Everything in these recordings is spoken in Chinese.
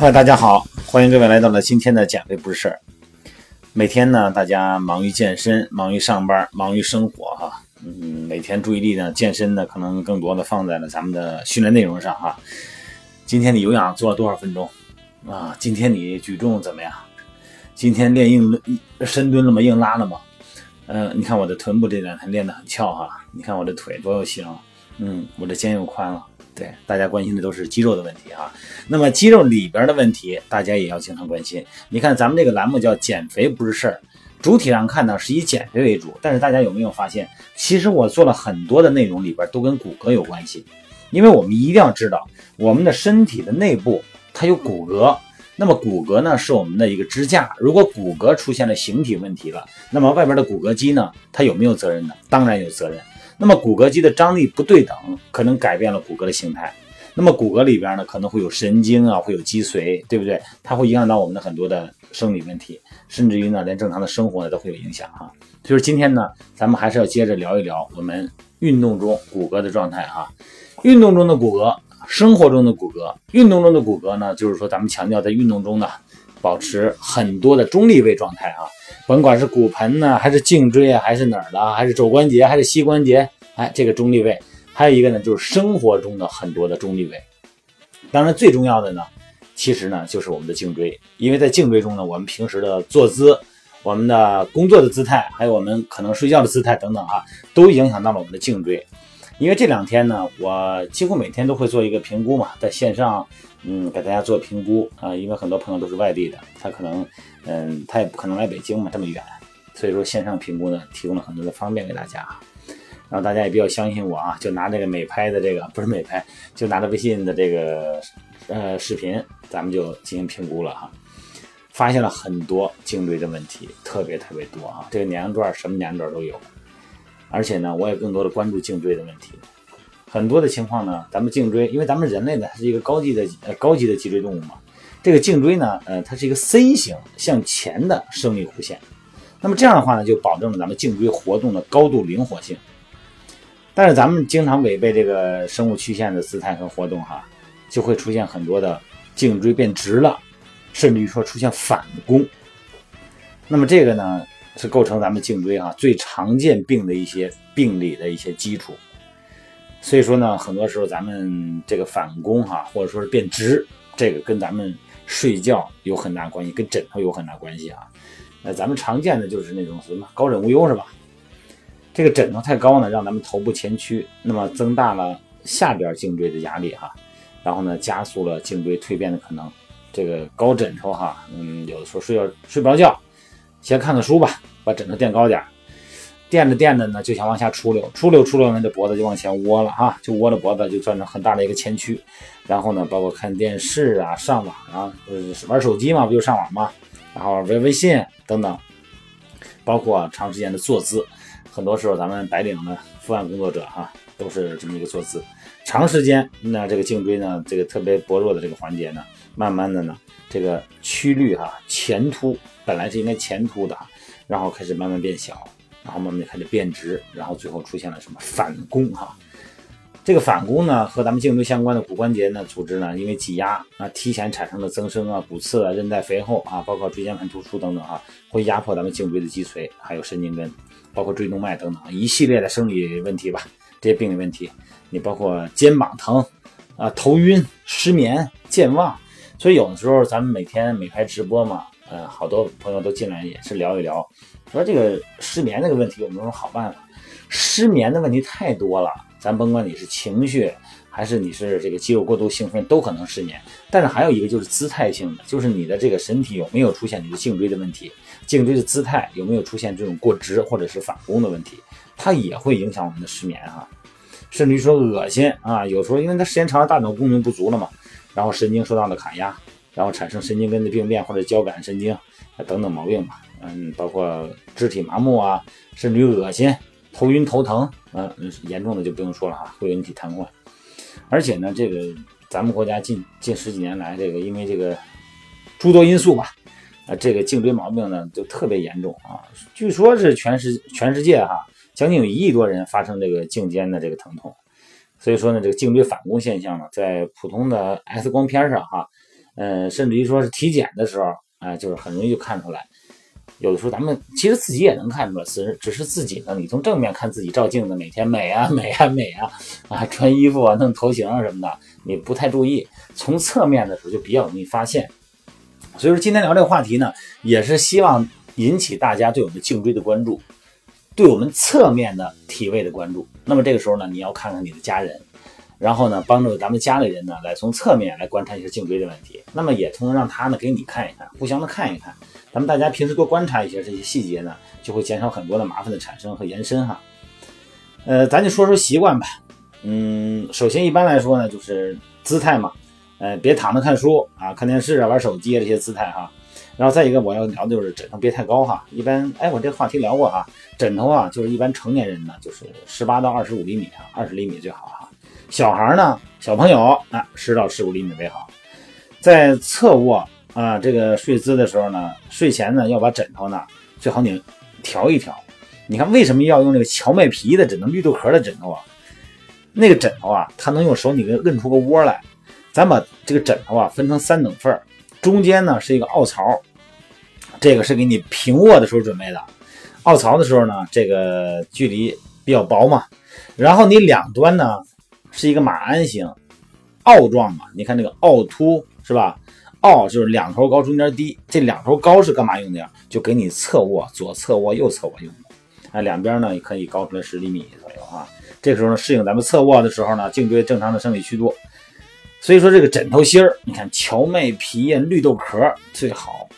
嗨，大家好，欢迎各位来到了今天的减肥不是事儿。每天呢，大家忙于健身，忙于上班，忙于生活哈。嗯，每天注意力呢，健身呢，可能更多的放在了咱们的训练内容上哈。今天你有氧做了多少分钟啊？今天你举重怎么样？今天练硬深蹲了吗？硬拉了吗？嗯，你看我的臀部这两天练得很翘哈。你看我的腿多有型，嗯，我的肩又宽了。对，大家关心的都是肌肉的问题啊。那么肌肉里边的问题，大家也要经常关心。你看咱们这个栏目叫“减肥不是事儿”，主体上看呢是以减肥为主，但是大家有没有发现，其实我做了很多的内容里边都跟骨骼有关系。因为我们一定要知道，我们的身体的内部它有骨骼，那么骨骼呢是我们的一个支架。如果骨骼出现了形体问题了，那么外边的骨骼肌呢，它有没有责任呢？当然有责任。那么骨骼肌的张力不对等，可能改变了骨骼的形态。那么骨骼里边呢，可能会有神经啊，会有脊髓，对不对？它会影响到我们的很多的生理问题，甚至于呢，连正常的生活呢都会有影响哈。就是今天呢，咱们还是要接着聊一聊我们运动中骨骼的状态哈。运动中的骨骼，生活中的骨骼。运动中的骨骼呢，就是说咱们强调在运动中呢，保持很多的中立位状态啊。甭管是骨盆呢，还是颈椎啊，还是哪儿的，还是肘关节，还是膝关节，哎，这个中立位，还有一个呢，就是生活中的很多的中立位。当然，最重要的呢，其实呢，就是我们的颈椎，因为在颈椎中呢，我们平时的坐姿、我们的工作的姿态，还有我们可能睡觉的姿态等等啊，都影响到了我们的颈椎。因为这两天呢，我几乎每天都会做一个评估嘛，在线上。嗯，给大家做评估啊，因为很多朋友都是外地的，他可能，嗯，他也不可能来北京嘛，这么远，所以说线上评估呢，提供了很多的方便给大家，然后大家也比较相信我啊，就拿这个美拍的这个，不是美拍，就拿着微信的这个，呃，视频，咱们就进行评估了哈，发现了很多颈椎的问题，特别特别多啊，这个年龄段什么年龄段都有，而且呢，我也更多的关注颈椎的问题。很多的情况呢，咱们颈椎，因为咱们人类呢，它是一个高级的呃高级的脊椎动物嘛，这个颈椎呢，呃，它是一个 C 型向前的生理弧线，那么这样的话呢，就保证了咱们颈椎活动的高度灵活性。但是咱们经常违背这个生物曲线的姿态和活动哈，就会出现很多的颈椎变直了，甚至于说出现反弓。那么这个呢，是构成咱们颈椎哈最常见病的一些病理的一些基础。所以说呢，很多时候咱们这个反弓哈，或者说是变直，这个跟咱们睡觉有很大关系，跟枕头有很大关系啊。那咱们常见的就是那种什么高枕无忧是吧？这个枕头太高呢，让咱们头部前屈，那么增大了下边颈椎的压力哈，然后呢，加速了颈椎蜕变的可能。这个高枕头哈，嗯，有的时候睡觉睡不着觉，先看看书吧，把枕头垫高点。垫着垫着呢，就想往下出溜，出溜出溜呢，这脖子就往前窝了哈，就窝着脖子就转成很大的一个前屈。然后呢，包括看电视啊、上网啊，呃，玩手机嘛，不就上网嘛，然后玩微信等等，包括长时间的坐姿，很多时候咱们白领呢伏案工作者哈，都是这么一个坐姿，长时间那这个颈椎呢，这个特别薄弱的这个环节呢，慢慢的呢，这个曲率哈前凸，本来是应该前凸的，然后开始慢慢变小。然后慢慢就开始变直，然后最后出现了什么反弓哈？这个反弓呢，和咱们颈椎相关的骨关节呢组织呢，因为挤压啊，提前产生的增生啊、骨刺啊、韧带肥厚啊，包括椎间盘突出等等啊，会压迫咱们颈椎的脊髓，还有神经根，包括椎动脉等等一系列的生理问题吧。这些病理问题，你包括肩膀疼啊、头晕、失眠、健忘，所以有的时候咱们每天每排直播嘛，呃，好多朋友都进来也是聊一聊。说这个失眠这个问题有没有什么好办法？失眠的问题太多了，咱甭管你是情绪，还是你是这个肌肉过度兴奋，都可能失眠。但是还有一个就是姿态性的，就是你的这个身体有没有出现你的颈椎的问题，颈椎的姿态有没有出现这种过直或者是反弓的问题，它也会影响我们的失眠哈。甚至于说恶心啊，有时候因为它时间长了，大脑功能不足了嘛，然后神经受到了卡压，然后产生神经根的病变或者交感神经等等毛病嘛。嗯，包括肢体麻木啊，甚至于恶心、头晕、头疼，嗯，严重的就不用说了哈，会引起瘫痪。而且呢，这个咱们国家近近十几年来，这个因为这个诸多因素吧，啊，这个颈椎毛病呢就特别严重啊。据说是全世全世界哈，将近有一亿多人发生这个颈肩的这个疼痛。所以说呢，这个颈椎反弓现象呢，在普通的 X 光片上哈。呃，甚至于说是体检的时候，啊，就是很容易就看出来。有的时候咱们其实自己也能看出来，只是只是自己呢，你从正面看自己照镜子，每天美啊美啊美啊，啊穿衣服啊弄头型啊什么的，你不太注意。从侧面的时候就比较容易发现。所以说今天聊这个话题呢，也是希望引起大家对我们颈椎的关注，对我们侧面的体位的关注。那么这个时候呢，你要看看你的家人。然后呢，帮助咱们家里人呢来从侧面来观察一下颈椎的问题。那么也同时让他呢给你看一看，互相的看一看。咱们大家平时多观察一些这些细节呢，就会减少很多的麻烦的产生和延伸哈。呃，咱就说说习惯吧。嗯，首先一般来说呢，就是姿态嘛，呃，别躺着看书啊、看电视啊、玩手机啊这些姿态哈。然后再一个我要聊的就是枕头别太高哈。一般哎，我这个话题聊过哈，枕头啊，就是一般成年人呢就是十八到二十五厘米啊，二十厘米最好哈。小孩呢，小朋友啊，十到十五厘米为好。在侧卧啊，这个睡姿的时候呢，睡前呢要把枕头呢最好你调一调。你看为什么要用这个荞麦皮的枕头、绿豆壳的枕头啊？那个枕头啊，它能用手你给摁出个窝来。咱把这个枕头啊分成三等份，中间呢是一个凹槽，这个是给你平卧的时候准备的。凹槽的时候呢，这个距离比较薄嘛，然后你两端呢。是一个马鞍形，凹状嘛？你看这个凹凸是吧？凹就是两头高中间低，这两头高是干嘛用的呀？就给你侧卧，左侧卧、右侧卧用的。啊，两边呢也可以高出来十厘米左右啊。这时候呢，适应咱们侧卧的时候呢，颈椎正常的生理曲度。所以说这个枕头芯儿，你看荞麦皮呀、绿豆壳最好。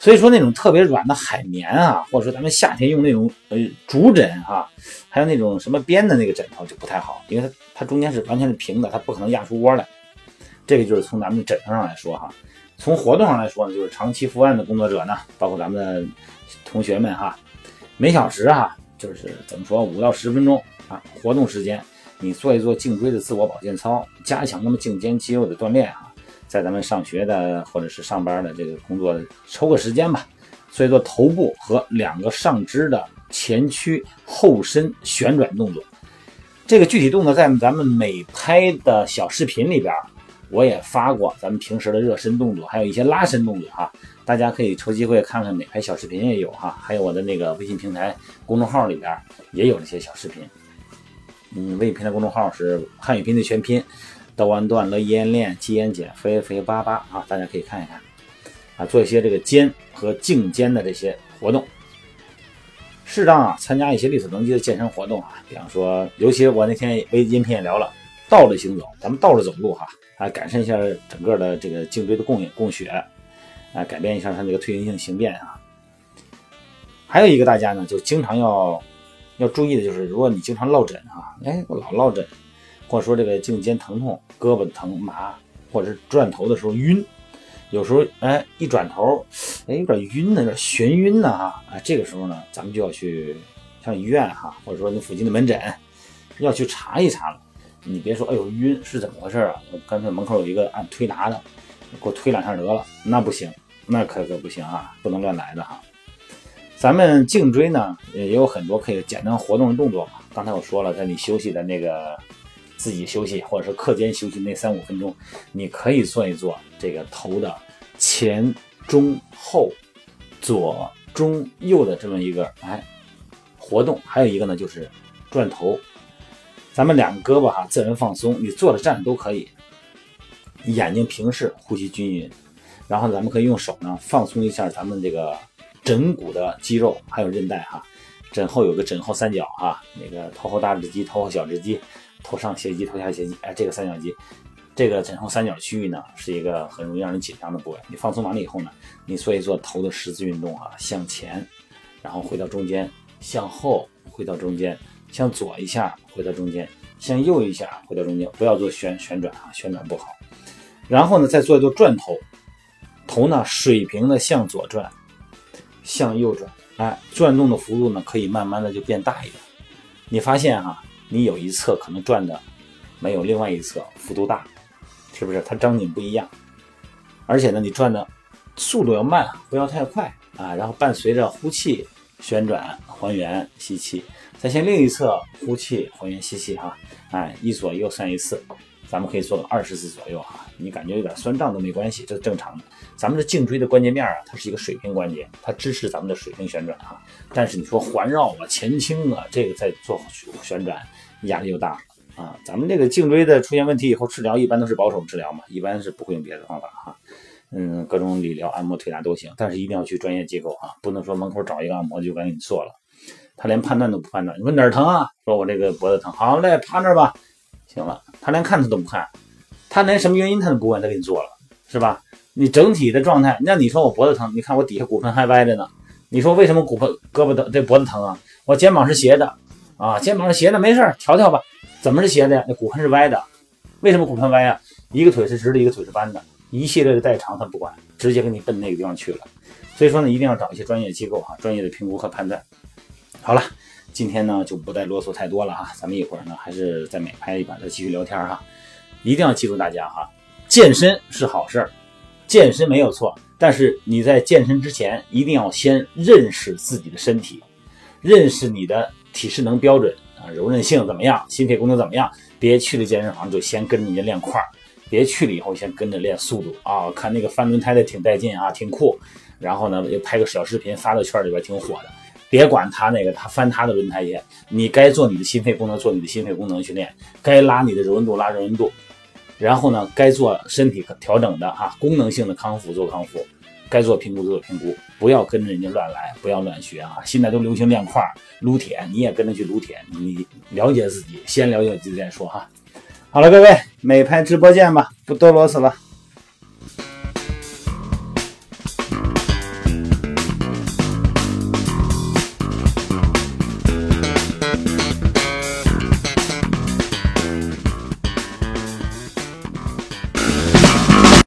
所以说那种特别软的海绵啊，或者说咱们夏天用那种呃竹枕哈，还有那种什么边的那个枕头就不太好，因为它它中间是完全是平的，它不可能压出窝来。这个就是从咱们的枕头上来说哈，从活动上来说呢，就是长期伏案的工作者呢，包括咱们的同学们哈，每小时哈就是怎么说五到十分钟啊活动时间，你做一做颈椎的自我保健操，加强那么颈肩肌肉的锻炼啊。在咱们上学的或者是上班的这个工作，抽个时间吧，所以做头部和两个上肢的前屈后伸旋转动作。这个具体动作在咱们美拍的小视频里边，我也发过。咱们平时的热身动作，还有一些拉伸动作哈，大家可以抽机会看看美拍小视频也有哈，还有我的那个微信平台公众号里边也有这些小视频。嗯，微信平台公众号是汉语拼音的全拼。道完断了，烟练，肌烟减肥，肥巴巴啊！大家可以看一看啊，做一些这个肩和颈肩的这些活动，适当啊参加一些力所能及的健身活动啊，比方说，尤其我那天微音频也聊了，倒着行走，咱们倒着走路哈，啊，改善一下整个的这个颈椎的供应供血，啊，改变一下它这个退行性形变啊。还有一个大家呢，就经常要要注意的就是，如果你经常落枕啊，哎，我老落枕。或者说这个颈肩疼痛、胳膊疼麻，或者是转头的时候晕，有时候哎一转头，哎有点晕呢，有点眩晕呢哈，啊这个时候呢，咱们就要去上医院哈，或者说你附近的门诊要去查一查了。你别说哎呦晕是怎么回事啊？干脆门口有一个按推拿的，给我推两下得了，那不行，那可可不行啊，不能乱来的哈。咱们颈椎呢也有很多可以简单活动的动作。刚才我说了，在你休息的那个。自己休息，或者是课间休息那三五分钟，你可以做一做这个头的前中后、左中右的这么一个哎活动。还有一个呢，就是转头。咱们两个胳膊哈自然放松，你坐着站着都可以。眼睛平视，呼吸均匀。然后咱们可以用手呢放松一下咱们这个枕骨的肌肉还有韧带哈。枕后有个枕后三角哈，那个头后大直肌、头后小直肌。头上斜肌，头下斜肌，哎，这个三角肌，这个枕后三角区域呢，是一个很容易让人紧张的部位。你放松完了以后呢，你做一做头的十字运动啊，向前，然后回到中间，向后回到中间，向左一下回到中间，向右一下回到中间，不要做旋旋转啊，旋转不好。然后呢，再做一做转头，头呢水平的向左转，向右转，哎，转动的幅度呢可以慢慢的就变大一点。你发现哈？你有一侧可能转的没有另外一侧幅度大，是不是？它张紧不一样，而且呢，你转的速度要慢，不要太快啊。然后伴随着呼气旋转还原吸气，再向另一侧呼气还原吸气哈。哎，一左右算一次，咱们可以做个二十次左右哈。你感觉有点酸胀都没关系，这是正常的。咱们的颈椎的关节面啊，它是一个水平关节，它支持咱们的水平旋转哈。但是你说环绕啊、前倾啊，这个在做旋转压力又大啊。咱们这个颈椎的出现问题以后，治疗一般都是保守治疗嘛，一般是不会用别的方法哈。嗯，各种理疗、按摩、推拿都行，但是一定要去专业机构啊，不能说门口找一个按摩就赶紧做了。他连判断都不判断，你说哪儿疼啊？说我这个脖子疼，好嘞，趴那儿吧，行了。他连看他都不看，他连什么原因他都不问，他给你做了，是吧？你整体的状态，那你说我脖子疼，你看我底下骨盆还歪着呢。你说为什么骨盆、胳膊疼、这脖子疼啊？我肩膀是斜的啊，肩膀是斜的，没事儿调调吧。怎么是斜的呀？那骨盆是歪的，为什么骨盆歪呀？一个腿是直的，一个腿是弯的，一系列的代偿他不管，直接给你奔那个地方去了。所以说呢，一定要找一些专业机构哈，专业的评估和判断。好了，今天呢就不再啰嗦太多了哈，咱们一会儿呢还是再美拍一把，再继续聊天哈。一定要记住大家哈，健身是好事儿，健身没有错，但是你在健身之前一定要先认识自己的身体，认识你的体适能标准啊，柔韧性怎么样，心肺功能怎么样，别去了健身房就先跟着人家练块儿，别去了以后先跟着练速度啊，看那个翻轮胎的挺带劲啊，挺酷，然后呢又拍个小视频发到圈里边挺火的。别管他那个，他翻他的轮胎去，你该做你的心肺功能，做你的心肺功能训练；该拉你的柔韧度，拉柔韧度。然后呢，该做身体调整的哈，功能性的康复做康复，该做评估做评估，不要跟着人家乱来，不要乱学啊！现在都流行练块、撸铁，你也跟着去撸铁，你了解自己，先了解自己再说哈。好了，各位美拍直播见吧，不多啰嗦了。